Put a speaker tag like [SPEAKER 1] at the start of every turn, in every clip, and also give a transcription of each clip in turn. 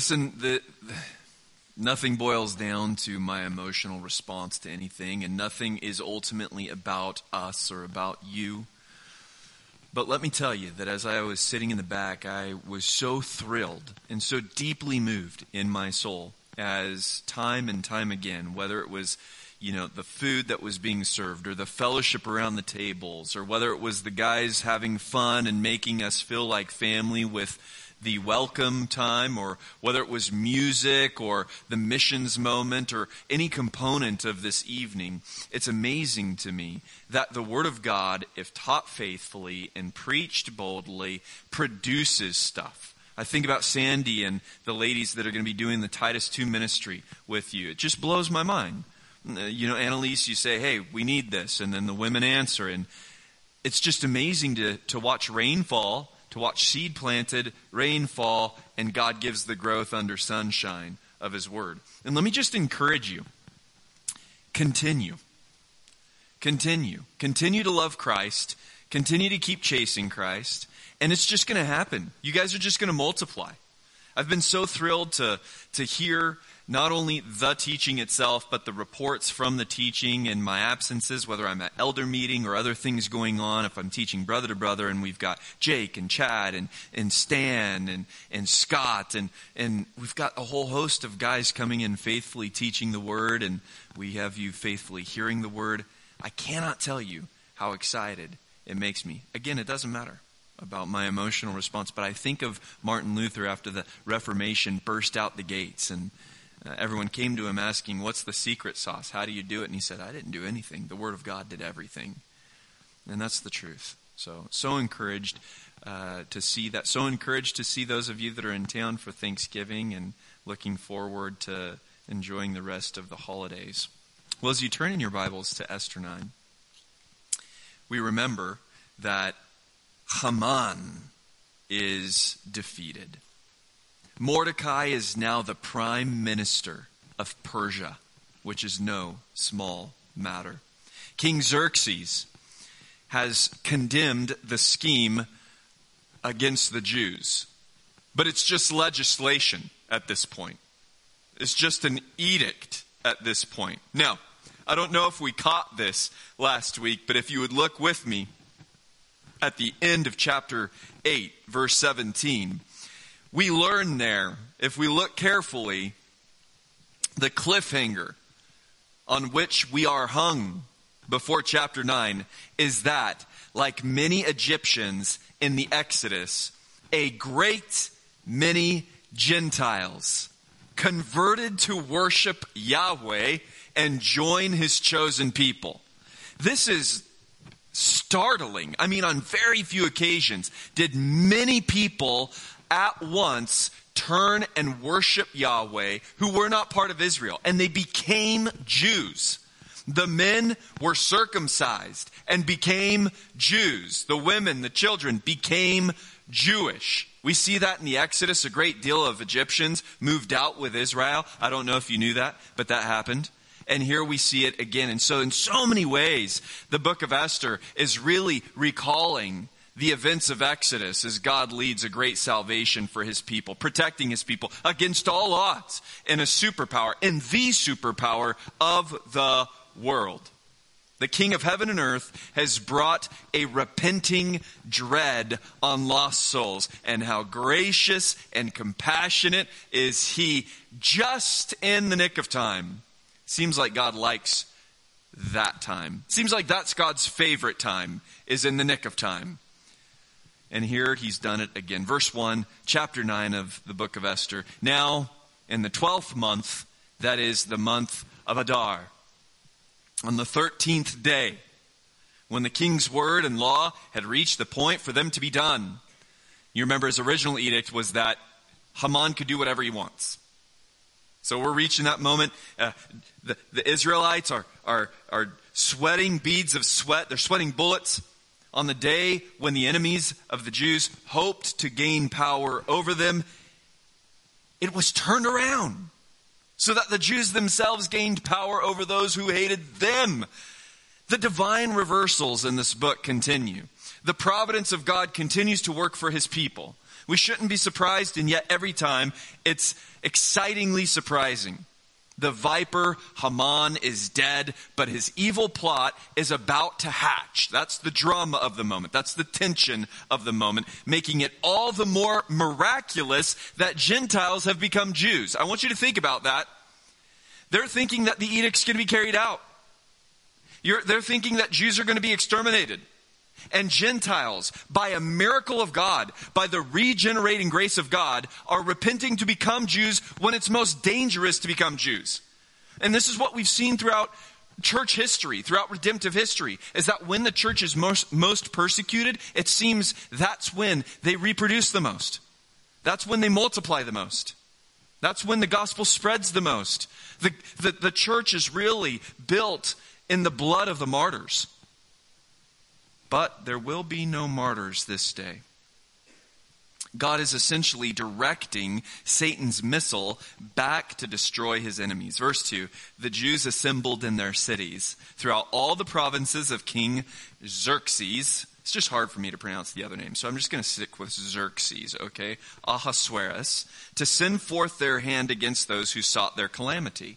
[SPEAKER 1] Listen, the, the, nothing boils down to my emotional response to anything, and nothing is ultimately about us or about you. But let me tell you that as I was sitting in the back, I was so thrilled and so deeply moved in my soul as time and time again, whether it was you know, the food that was being served or the fellowship around the tables or whether it was the guys having fun and making us feel like family with the welcome time or whether it was music or the missions moment or any component of this evening, it's amazing to me that the Word of God, if taught faithfully and preached boldly, produces stuff. I think about Sandy and the ladies that are going to be doing the Titus 2 ministry with you. It just blows my mind. You know, Annalise, you say, hey, we need this. And then the women answer. And it's just amazing to, to watch rainfall to watch seed planted, rain fall, and God gives the growth under sunshine of His Word. And let me just encourage you continue. Continue. Continue to love Christ. Continue to keep chasing Christ. And it's just going to happen. You guys are just going to multiply. I've been so thrilled to, to hear not only the teaching itself, but the reports from the teaching and my absences, whether I'm at elder meeting or other things going on, if I'm teaching brother to brother, and we've got Jake and Chad and, and Stan and, and Scott, and, and we've got a whole host of guys coming in faithfully teaching the word, and we have you faithfully hearing the word. I cannot tell you how excited it makes me. Again, it doesn't matter about my emotional response, but I think of Martin Luther after the Reformation burst out the gates and uh, everyone came to him asking, What's the secret sauce? How do you do it? And he said, I didn't do anything. The Word of God did everything. And that's the truth. So, so encouraged uh, to see that. So encouraged to see those of you that are in town for Thanksgiving and looking forward to enjoying the rest of the holidays. Well, as you turn in your Bibles to Esther 9, we remember that Haman is defeated. Mordecai is now the prime minister of Persia, which is no small matter. King Xerxes has condemned the scheme against the Jews, but it's just legislation at this point. It's just an edict at this point. Now, I don't know if we caught this last week, but if you would look with me at the end of chapter 8, verse 17, we learn there, if we look carefully, the cliffhanger on which we are hung before chapter 9 is that, like many Egyptians in the Exodus, a great many Gentiles converted to worship Yahweh and join his chosen people. This is startling. I mean, on very few occasions did many people at once turn and worship Yahweh who were not part of Israel, and they became Jews. The men were circumcised and became Jews. The women, the children became Jewish. We see that in the Exodus. A great deal of Egyptians moved out with Israel. I don't know if you knew that, but that happened. And here we see it again. And so, in so many ways, the book of Esther is really recalling the events of Exodus as God leads a great salvation for his people, protecting his people against all odds in a superpower, in the superpower of the world. The King of heaven and earth has brought a repenting dread on lost souls. And how gracious and compassionate is he just in the nick of time. Seems like God likes that time. Seems like that's God's favorite time, is in the nick of time. And here he's done it again. Verse 1, chapter 9 of the book of Esther. Now, in the 12th month, that is the month of Adar, on the 13th day, when the king's word and law had reached the point for them to be done. You remember his original edict was that Haman could do whatever he wants. So we're reaching that moment. Uh, the, the Israelites are, are, are sweating beads of sweat. They're sweating bullets on the day when the enemies of the Jews hoped to gain power over them. It was turned around so that the Jews themselves gained power over those who hated them. The divine reversals in this book continue. The providence of God continues to work for his people. We shouldn't be surprised, and yet every time it's excitingly surprising. The viper, Haman, is dead, but his evil plot is about to hatch. That's the drama of the moment. That's the tension of the moment, making it all the more miraculous that Gentiles have become Jews. I want you to think about that. They're thinking that the edict's going to be carried out. You're, they're thinking that Jews are going to be exterminated. And Gentiles, by a miracle of God, by the regenerating grace of God, are repenting to become Jews when it's most dangerous to become Jews. And this is what we've seen throughout church history, throughout redemptive history, is that when the church is most, most persecuted, it seems that's when they reproduce the most. That's when they multiply the most. That's when the gospel spreads the most. The, the, the church is really built in the blood of the martyrs. But there will be no martyrs this day. God is essentially directing Satan's missile back to destroy his enemies. Verse 2 The Jews assembled in their cities throughout all the provinces of King Xerxes. It's just hard for me to pronounce the other name, so I'm just going to stick with Xerxes, okay? Ahasuerus, to send forth their hand against those who sought their calamity.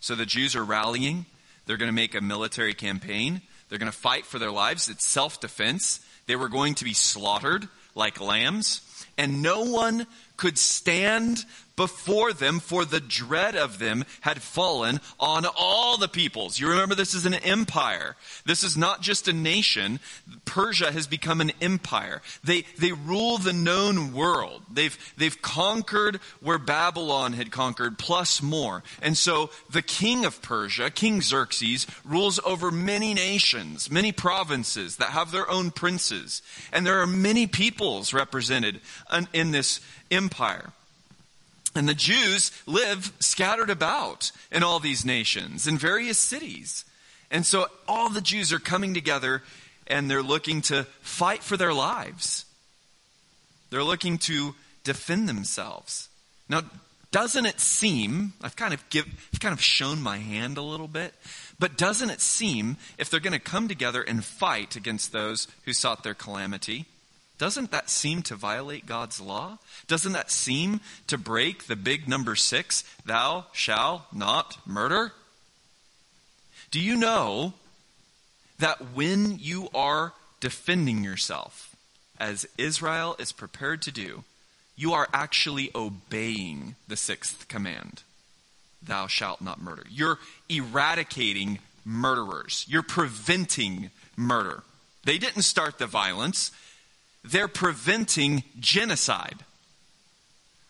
[SPEAKER 1] So the Jews are rallying. They're going to make a military campaign. They're going to fight for their lives. It's self defense. They were going to be slaughtered like lambs. And no one could stand before them, for the dread of them had fallen on all the peoples. You remember this is an empire. This is not just a nation. Persia has become an empire. They, they rule the known world. They've, they've conquered where Babylon had conquered, plus more. And so the king of Persia, King Xerxes, rules over many nations, many provinces that have their own princes. And there are many peoples represented in this empire. And the Jews live scattered about in all these nations, in various cities. And so all the Jews are coming together and they're looking to fight for their lives. They're looking to defend themselves. Now, doesn't it seem, I've kind of give, I've kind of shown my hand a little bit, but doesn't it seem if they're going to come together and fight against those who sought their calamity, doesn't that seem to violate God's law? Doesn't that seem to break the big number six, thou shalt not murder? Do you know that when you are defending yourself, as Israel is prepared to do, you are actually obeying the sixth command thou shalt not murder. You're eradicating murderers, you're preventing murder. They didn't start the violence, they're preventing genocide.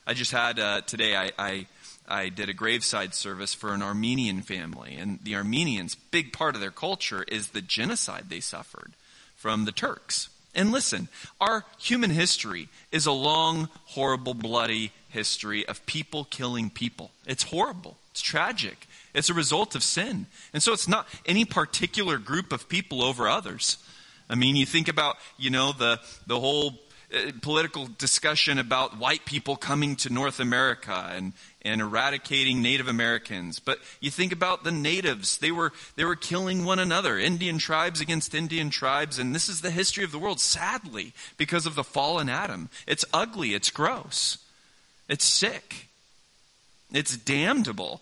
[SPEAKER 1] I just had uh, today, I, I, I did a graveside service for an Armenian family, and the Armenians, big part of their culture is the genocide they suffered from the Turks. And listen, our human history is a long, horrible, bloody history of people killing people. It's horrible. It's tragic. It's a result of sin. And so it's not any particular group of people over others. I mean, you think about, you know, the, the whole uh, political discussion about white people coming to North America and, and eradicating Native Americans. But you think about the natives. They were, they were killing one another, Indian tribes against Indian tribes. And this is the history of the world, sadly, because of the fallen Adam. It's ugly. It's gross. It's sick. It's damnable.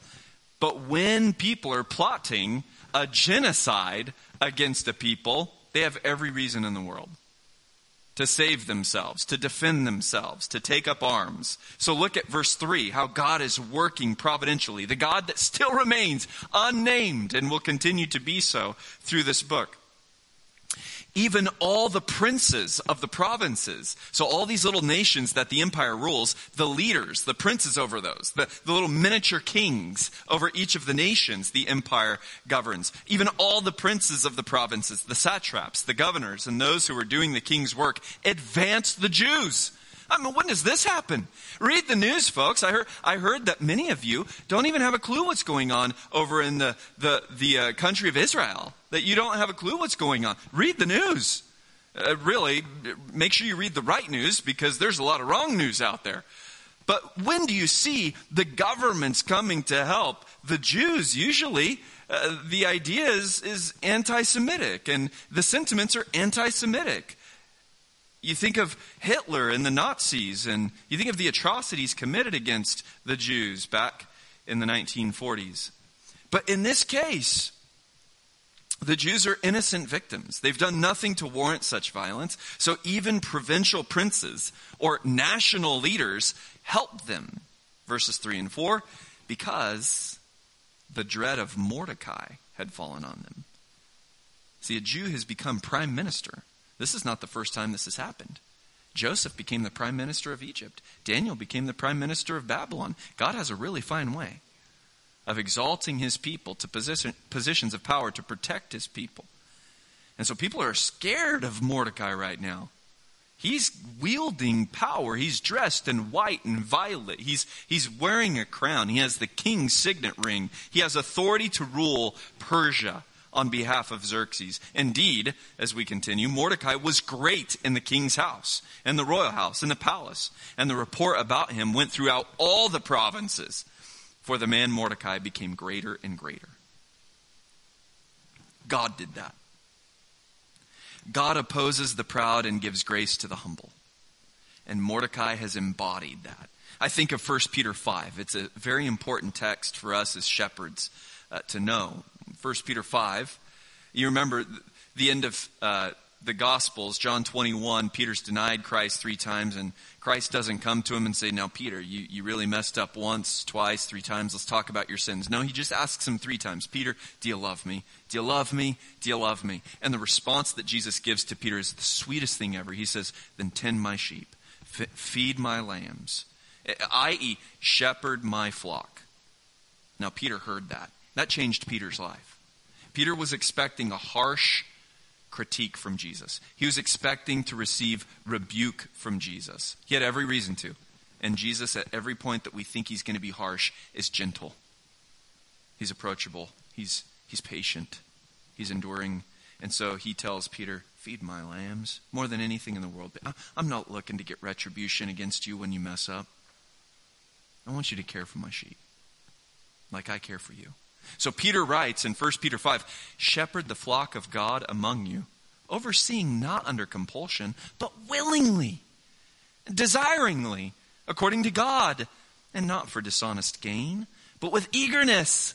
[SPEAKER 1] But when people are plotting a genocide against a people, they have every reason in the world to save themselves, to defend themselves, to take up arms. So look at verse 3, how God is working providentially, the God that still remains unnamed and will continue to be so through this book even all the princes of the provinces. So all these little nations that the empire rules, the leaders, the princes over those, the, the, little miniature kings over each of the nations the empire governs. Even all the princes of the provinces, the satraps, the governors, and those who were doing the king's work advanced the Jews. I mean, when does this happen? Read the news, folks. I heard, I heard that many of you don't even have a clue what's going on over in the, the, the uh, country of Israel. That you don't have a clue what's going on. Read the news. Uh, really, make sure you read the right news because there's a lot of wrong news out there. But when do you see the governments coming to help the Jews? Usually, uh, the idea is, is anti Semitic, and the sentiments are anti Semitic. You think of Hitler and the Nazis, and you think of the atrocities committed against the Jews back in the 1940s. But in this case, the Jews are innocent victims. They've done nothing to warrant such violence. So even provincial princes or national leaders help them. Verses 3 and 4 because the dread of Mordecai had fallen on them. See, a Jew has become prime minister. This is not the first time this has happened. Joseph became the prime minister of Egypt. Daniel became the prime minister of Babylon. God has a really fine way of exalting his people to position, positions of power to protect his people. And so people are scared of Mordecai right now. He's wielding power. He's dressed in white and violet. He's, he's wearing a crown. He has the king's signet ring. He has authority to rule Persia on behalf of Xerxes. Indeed, as we continue, Mordecai was great in the king's house, and the royal house, and the palace. And the report about him went throughout all the provinces, for the man Mordecai became greater and greater. God did that. God opposes the proud and gives grace to the humble. And Mordecai has embodied that. I think of 1 Peter 5. It's a very important text for us as shepherds uh, to know. 1 Peter 5. You remember the end of uh, the Gospels, John 21, Peter's denied Christ three times, and Christ doesn't come to him and say, Now, Peter, you, you really messed up once, twice, three times. Let's talk about your sins. No, he just asks him three times Peter, do you love me? Do you love me? Do you love me? And the response that Jesus gives to Peter is the sweetest thing ever. He says, Then tend my sheep, F- feed my lambs, i.e., shepherd my flock. Now, Peter heard that. That changed Peter's life. Peter was expecting a harsh critique from Jesus. He was expecting to receive rebuke from Jesus. He had every reason to. And Jesus, at every point that we think he's going to be harsh, is gentle. He's approachable. He's, he's patient. He's enduring. And so he tells Peter, Feed my lambs more than anything in the world. I'm not looking to get retribution against you when you mess up. I want you to care for my sheep like I care for you. So Peter writes in 1 Peter 5 Shepherd the flock of God among you, overseeing not under compulsion, but willingly, desiringly, according to God, and not for dishonest gain, but with eagerness,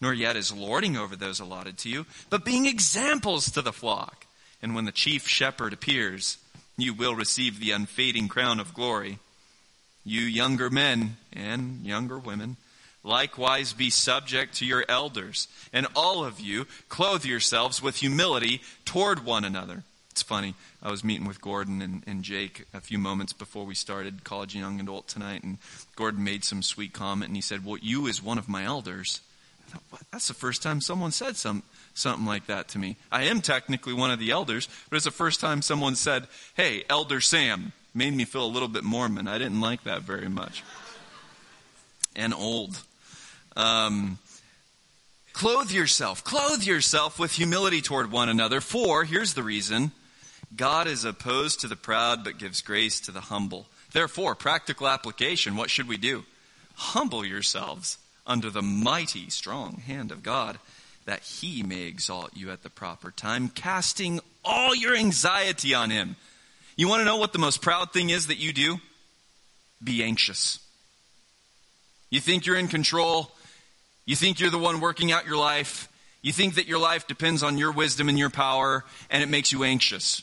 [SPEAKER 1] nor yet as lording over those allotted to you, but being examples to the flock. And when the chief shepherd appears, you will receive the unfading crown of glory. You younger men and younger women, Likewise, be subject to your elders. And all of you, clothe yourselves with humility toward one another. It's funny. I was meeting with Gordon and, and Jake a few moments before we started College Young Adult tonight, and Gordon made some sweet comment, and he said, Well, you as one of my elders. Thought? That's the first time someone said some, something like that to me. I am technically one of the elders, but it's the first time someone said, Hey, Elder Sam. Made me feel a little bit Mormon. I didn't like that very much. And old. Um, clothe yourself. Clothe yourself with humility toward one another. For, here's the reason God is opposed to the proud, but gives grace to the humble. Therefore, practical application what should we do? Humble yourselves under the mighty, strong hand of God, that he may exalt you at the proper time, casting all your anxiety on him. You want to know what the most proud thing is that you do? Be anxious. You think you're in control? You think you're the one working out your life. You think that your life depends on your wisdom and your power, and it makes you anxious.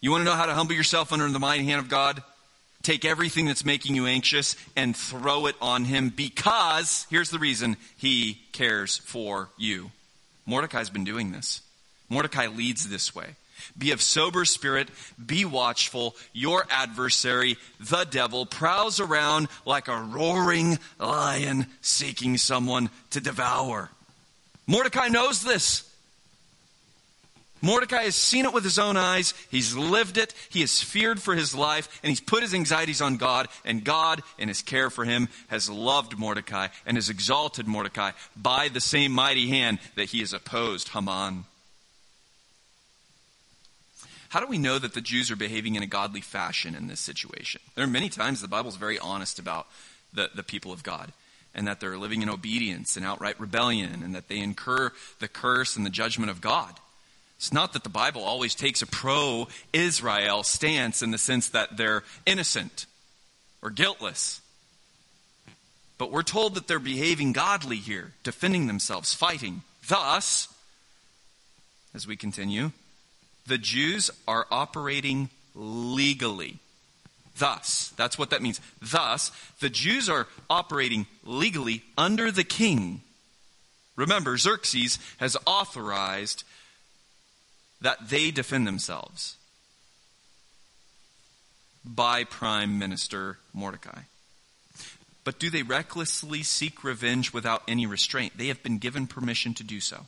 [SPEAKER 1] You want to know how to humble yourself under the mighty hand of God? Take everything that's making you anxious and throw it on Him because, here's the reason, He cares for you. Mordecai's been doing this. Mordecai leads this way. Be of sober spirit, be watchful. Your adversary, the devil, prowls around like a roaring lion seeking someone to devour. Mordecai knows this. Mordecai has seen it with his own eyes. He's lived it. He has feared for his life, and he's put his anxieties on God. And God, in his care for him, has loved Mordecai and has exalted Mordecai by the same mighty hand that he has opposed Haman. How do we know that the Jews are behaving in a godly fashion in this situation? There are many times the Bible is very honest about the, the people of God and that they're living in obedience and outright rebellion and that they incur the curse and the judgment of God. It's not that the Bible always takes a pro Israel stance in the sense that they're innocent or guiltless. But we're told that they're behaving godly here, defending themselves, fighting. Thus, as we continue, the Jews are operating legally. Thus, that's what that means. Thus, the Jews are operating legally under the king. Remember, Xerxes has authorized that they defend themselves by Prime Minister Mordecai. But do they recklessly seek revenge without any restraint? They have been given permission to do so.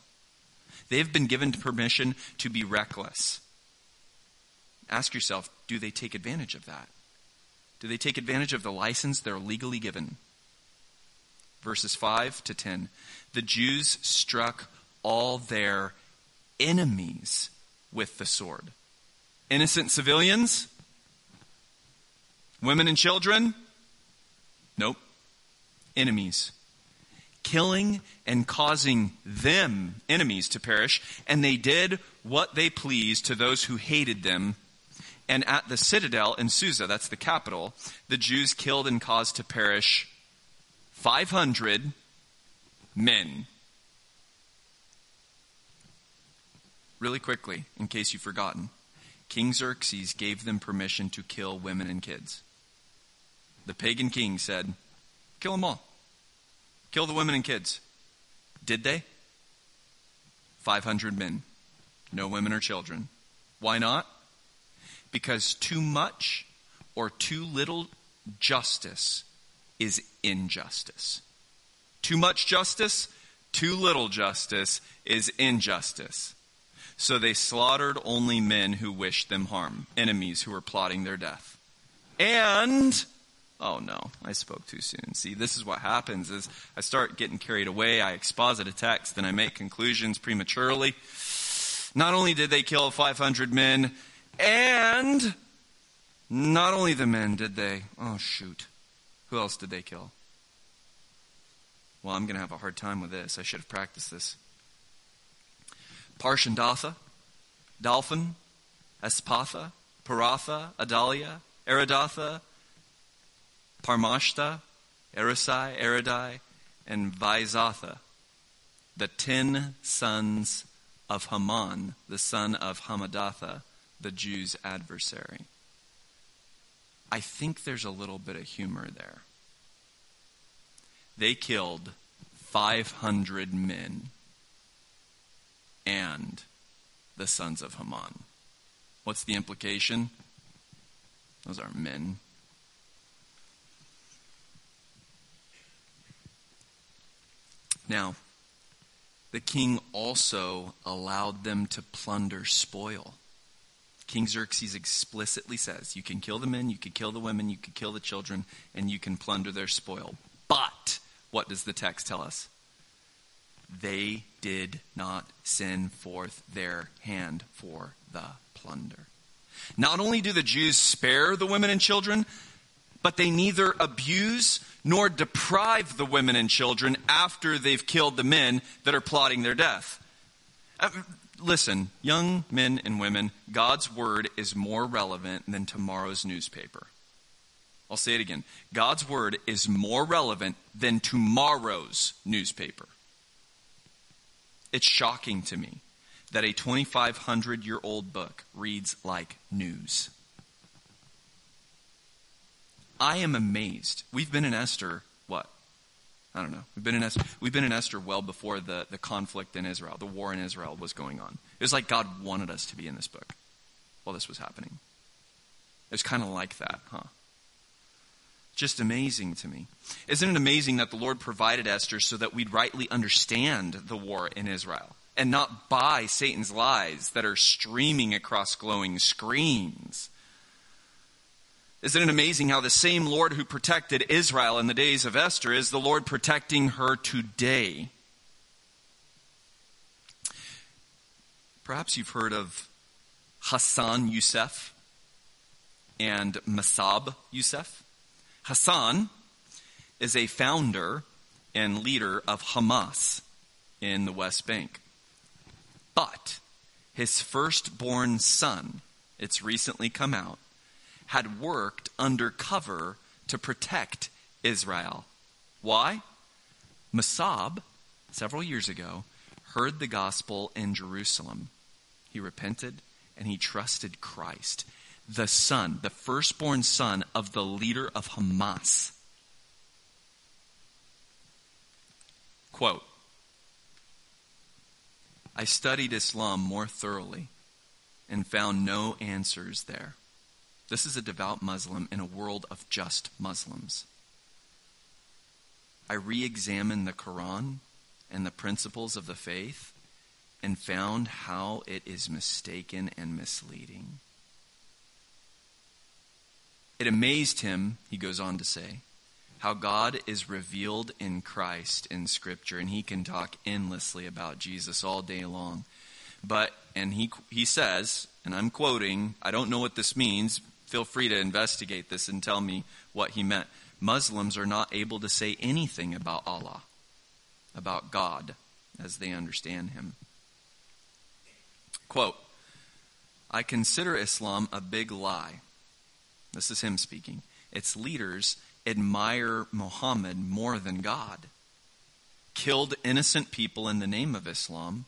[SPEAKER 1] They have been given permission to be reckless. Ask yourself do they take advantage of that? Do they take advantage of the license they're legally given? Verses 5 to 10. The Jews struck all their enemies with the sword. Innocent civilians? Women and children? Nope. Enemies. Killing and causing them, enemies, to perish. And they did what they pleased to those who hated them. And at the citadel in Susa, that's the capital, the Jews killed and caused to perish 500 men Really quickly, in case you've forgotten, King Xerxes gave them permission to kill women and kids. The pagan king said, Kill them all. Kill the women and kids. Did they? 500 men. No women or children. Why not? Because too much or too little justice is injustice. Too much justice, too little justice is injustice. So they slaughtered only men who wished them harm, enemies who were plotting their death. And oh no, I spoke too soon. See, this is what happens is I start getting carried away, I exposit a text, and I make conclusions prematurely. Not only did they kill 500 men, and not only the men did they, oh shoot, who else did they kill? Well, I'm going to have a hard time with this. I should have practiced this. Parshandatha, Dalphon, Aspatha, Paratha, Adalia, Aridatha, Parmashta, Erisai, Eridai, and Vaizatha, the ten sons of Haman, the son of Hamadatha, the Jews' adversary. I think there's a little bit of humor there. They killed 500 men and the sons of Haman. What's the implication? Those are men. Now, the king also allowed them to plunder spoil. King Xerxes explicitly says you can kill the men, you can kill the women, you can kill the children, and you can plunder their spoil. But, what does the text tell us? they did not send forth their hand for the plunder. Not only do the Jews spare the women and children, but they neither abuse nor deprive the women and children after they've killed the men that are plotting their death. Uh, listen, young men and women, God's word is more relevant than tomorrow's newspaper. I'll say it again. God's word is more relevant than tomorrow's newspaper. It's shocking to me that a 2,500 year old book reads like news. I am amazed. We've been in Esther, what? I don't know. We've been in Esther, we've been in Esther well before the, the conflict in Israel, the war in Israel was going on. It was like God wanted us to be in this book while this was happening. It's kind of like that, huh? Just amazing to me. Isn't it amazing that the Lord provided Esther so that we'd rightly understand the war in Israel? and not buy Satan's lies that are streaming across glowing screens. Isn't it amazing how the same Lord who protected Israel in the days of Esther is the Lord protecting her today? Perhaps you've heard of Hassan Yousef and Masab Yousef. Hassan is a founder and leader of Hamas in the West Bank. But his firstborn son, it's recently come out, had worked undercover to protect Israel. Why? Masab, several years ago, heard the gospel in Jerusalem. He repented and he trusted Christ, the son, the firstborn son of the leader of Hamas. Quote I studied Islam more thoroughly and found no answers there. This is a devout Muslim in a world of just Muslims. I re examined the Quran and the principles of the faith and found how it is mistaken and misleading. It amazed him, he goes on to say, how God is revealed in Christ in Scripture, and he can talk endlessly about Jesus all day long. But, and he, he says, and I'm quoting, I don't know what this means. Feel free to investigate this and tell me what he meant. Muslims are not able to say anything about Allah, about God, as they understand him. Quote, I consider Islam a big lie. This is him speaking. Its leaders admire Muhammad more than God, killed innocent people in the name of Islam,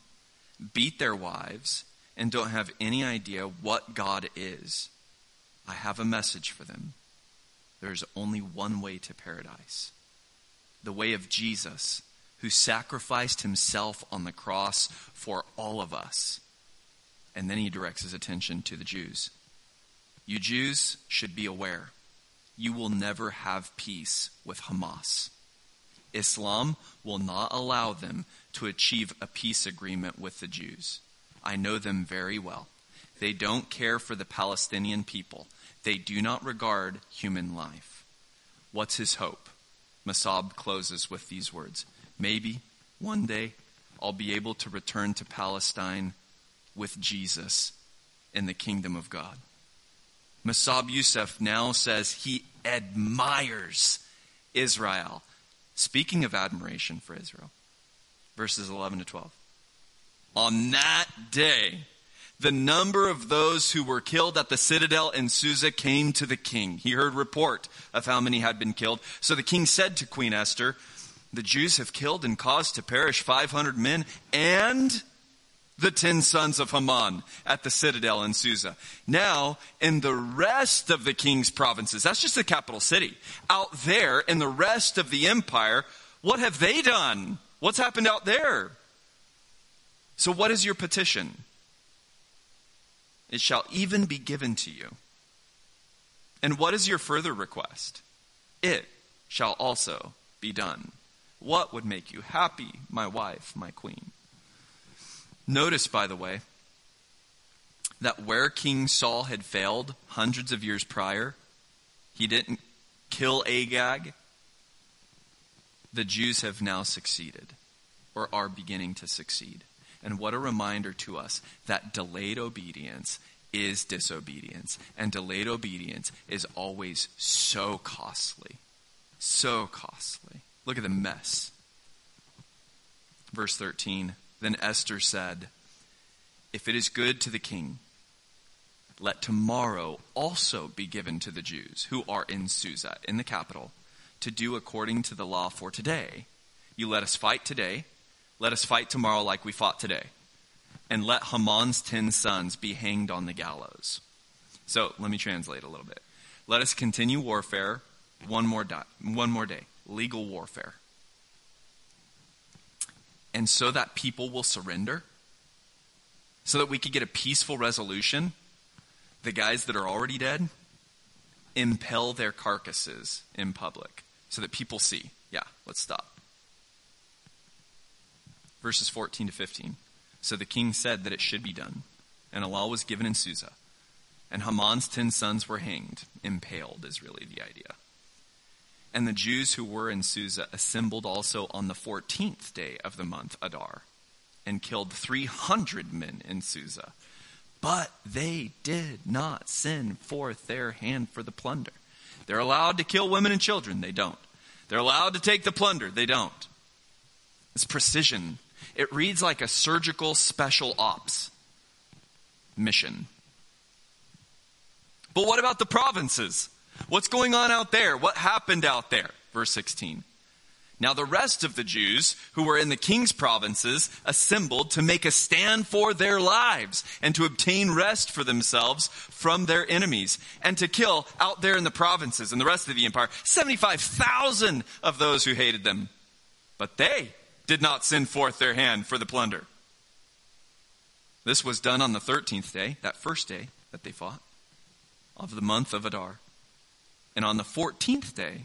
[SPEAKER 1] beat their wives, and don't have any idea what God is. I have a message for them. There is only one way to paradise the way of Jesus, who sacrificed himself on the cross for all of us. And then he directs his attention to the Jews. You Jews should be aware you will never have peace with Hamas. Islam will not allow them to achieve a peace agreement with the Jews. I know them very well. They don't care for the Palestinian people. They do not regard human life. What's his hope? Masab closes with these words Maybe one day I'll be able to return to Palestine with Jesus in the kingdom of God. Masab Yousef now says he admires Israel. Speaking of admiration for Israel, verses 11 to 12. On that day, the number of those who were killed at the citadel in Susa came to the king. He heard report of how many had been killed. So the king said to Queen Esther, The Jews have killed and caused to perish 500 men and the ten sons of Haman at the citadel in Susa. Now, in the rest of the king's provinces, that's just the capital city. Out there, in the rest of the empire, what have they done? What's happened out there? So, what is your petition? It shall even be given to you. And what is your further request? It shall also be done. What would make you happy, my wife, my queen? Notice, by the way, that where King Saul had failed hundreds of years prior, he didn't kill Agag. The Jews have now succeeded, or are beginning to succeed. And what a reminder to us that delayed obedience is disobedience. And delayed obedience is always so costly. So costly. Look at the mess. Verse 13 then Esther said, If it is good to the king, let tomorrow also be given to the Jews who are in Susa, in the capital, to do according to the law for today. You let us fight today, let us fight tomorrow like we fought today, and let Haman's ten sons be hanged on the gallows. So let me translate a little bit. Let us continue warfare one more, di- one more day, legal warfare and so that people will surrender, so that we could get a peaceful resolution, the guys that are already dead impel their carcasses in public so that people see, yeah, let's stop. Verses 14 to 15. So the king said that it should be done, and a law was given in Susa. And Haman's ten sons were hanged. Impaled is really the idea. And the Jews who were in Susa assembled also on the fourteenth day of the month Adar, and killed three hundred men in Susa. But they did not send forth their hand for the plunder. They're allowed to kill women and children, they don't. They're allowed to take the plunder, they don't. It's precision. It reads like a surgical special ops mission. But what about the provinces? What's going on out there? What happened out there? Verse 16. Now the rest of the Jews who were in the king's provinces assembled to make a stand for their lives and to obtain rest for themselves from their enemies and to kill out there in the provinces and the rest of the empire 75,000 of those who hated them. But they did not send forth their hand for the plunder. This was done on the 13th day, that first day that they fought, of the month of Adar. And on the 14th day,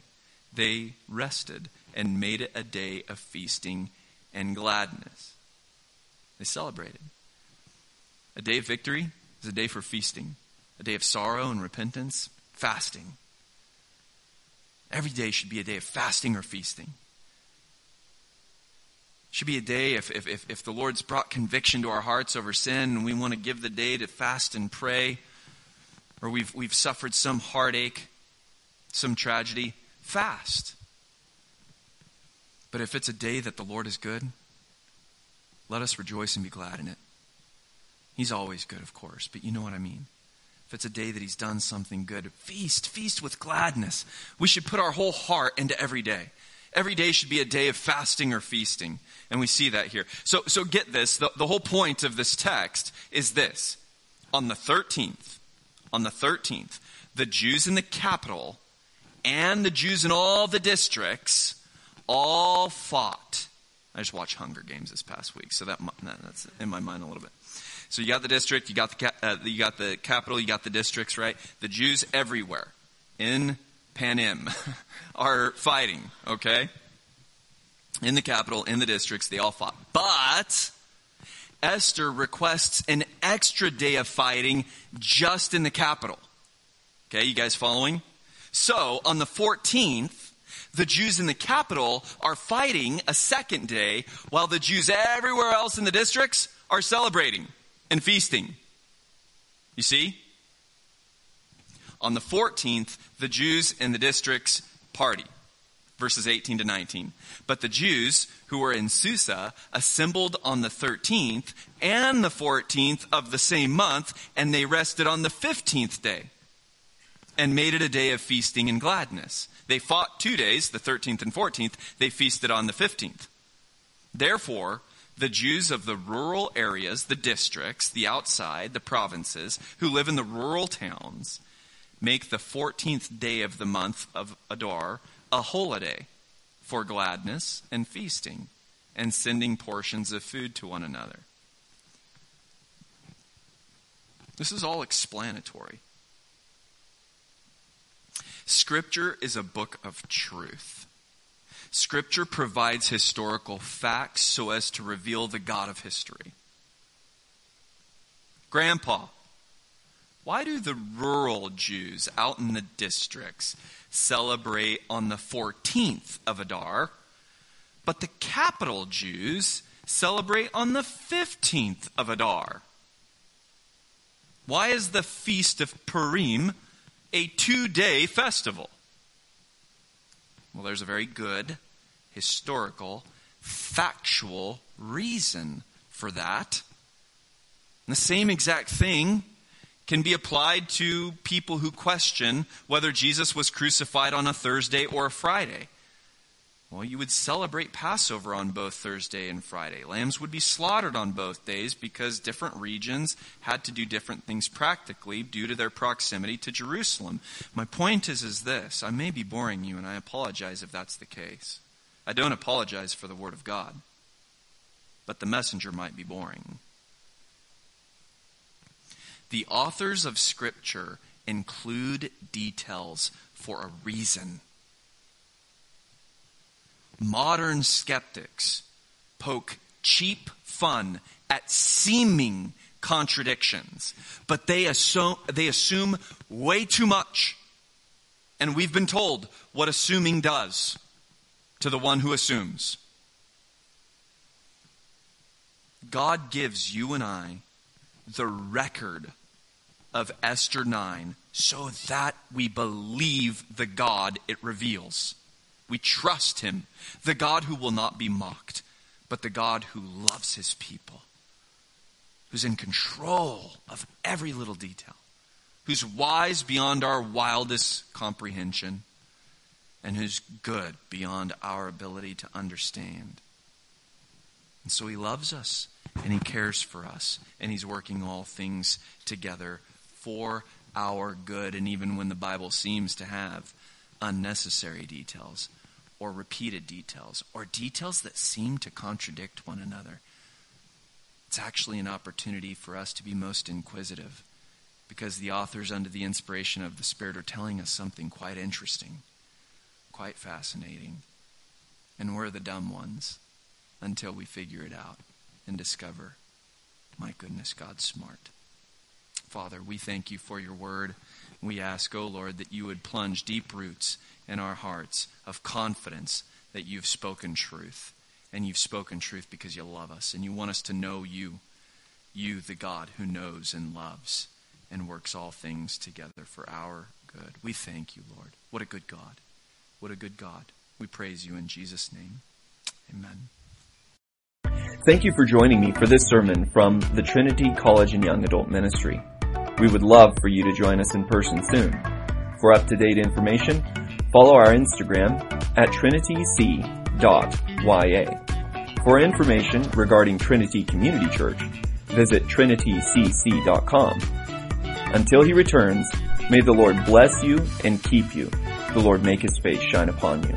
[SPEAKER 1] they rested and made it a day of feasting and gladness. They celebrated. A day of victory is a day for feasting, a day of sorrow and repentance, fasting. Every day should be a day of fasting or feasting. Should be a day if, if, if, if the Lord's brought conviction to our hearts over sin and we want to give the day to fast and pray, or we've, we've suffered some heartache, some tragedy, fast. But if it's a day that the Lord is good, let us rejoice and be glad in it. He's always good, of course, but you know what I mean. If it's a day that He's done something good, feast, feast with gladness. We should put our whole heart into every day. Every day should be a day of fasting or feasting. And we see that here. So, so get this. The, the whole point of this text is this. On the 13th, on the 13th, the Jews in the capital and the Jews in all the districts all fought. I just watched Hunger Games this past week, so that, that's in my mind a little bit. So you got the district, you got the, uh, you got the capital, you got the districts, right? The Jews everywhere in Panem are fighting, okay? In the capital, in the districts, they all fought. But Esther requests an extra day of fighting just in the capital. Okay, you guys following? So on the 14th, the Jews in the capital are fighting a second day while the Jews everywhere else in the districts are celebrating and feasting. You see? On the 14th, the Jews in the districts party. Verses 18 to 19. But the Jews who were in Susa assembled on the 13th and the 14th of the same month, and they rested on the 15th day and made it a day of feasting and gladness. They fought two days, the 13th and 14th. They feasted on the 15th. Therefore, the Jews of the rural areas, the districts, the outside, the provinces, who live in the rural towns, make the 14th day of the month of Adar a holiday for gladness and feasting and sending portions of food to one another. This is all explanatory. Scripture is a book of truth. Scripture provides historical facts so as to reveal the God of history. Grandpa, why do the rural Jews out in the districts celebrate on the 14th of Adar, but the capital Jews celebrate on the 15th of Adar? Why is the Feast of Purim a two day festival? Well, there's a very good historical, factual reason for that. And the same exact thing can be applied to people who question whether Jesus was crucified on a Thursday or a Friday. Well, you would celebrate Passover on both Thursday and Friday. Lambs would be slaughtered on both days because different regions had to do different things practically due to their proximity to Jerusalem. My point is is this, I may be boring you and I apologize if that's the case. I don't apologize for the word of God. But the messenger might be boring. The authors of Scripture include details for a reason. Modern skeptics poke cheap fun at seeming contradictions, but they assume, they assume way too much. And we've been told what assuming does to the one who assumes. God gives you and I the record of Esther 9 so that we believe the God it reveals. We trust him, the God who will not be mocked, but the God who loves his people, who's in control of every little detail, who's wise beyond our wildest comprehension, and who's good beyond our ability to understand. And so he loves us and he cares for us and he's working all things together for our good. And even when the Bible seems to have unnecessary details or repeated details or details that seem to contradict one another, it's actually an opportunity for us to be most inquisitive because the authors, under the inspiration of the Spirit, are telling us something quite interesting, quite fascinating. And we're the dumb ones until we figure it out and discover, my goodness, God's smart. Father, we thank you for your word. We ask, O oh Lord, that you would plunge deep roots in our hearts of confidence that you've spoken truth. And you've spoken truth because you love us and you want us to know you, you, the God who knows and loves and works all things together for our good. We thank you, Lord. What a good God. What a good God. We praise you in Jesus' name. Amen.
[SPEAKER 2] Thank you for joining me for this sermon from the Trinity College and Young Adult Ministry. We would love for you to join us in person soon. For up-to-date information, follow our Instagram at trinityc.ya. For information regarding Trinity Community Church, visit trinitycc.com. Until he returns, may the Lord bless you and keep you. The Lord make his face shine upon you.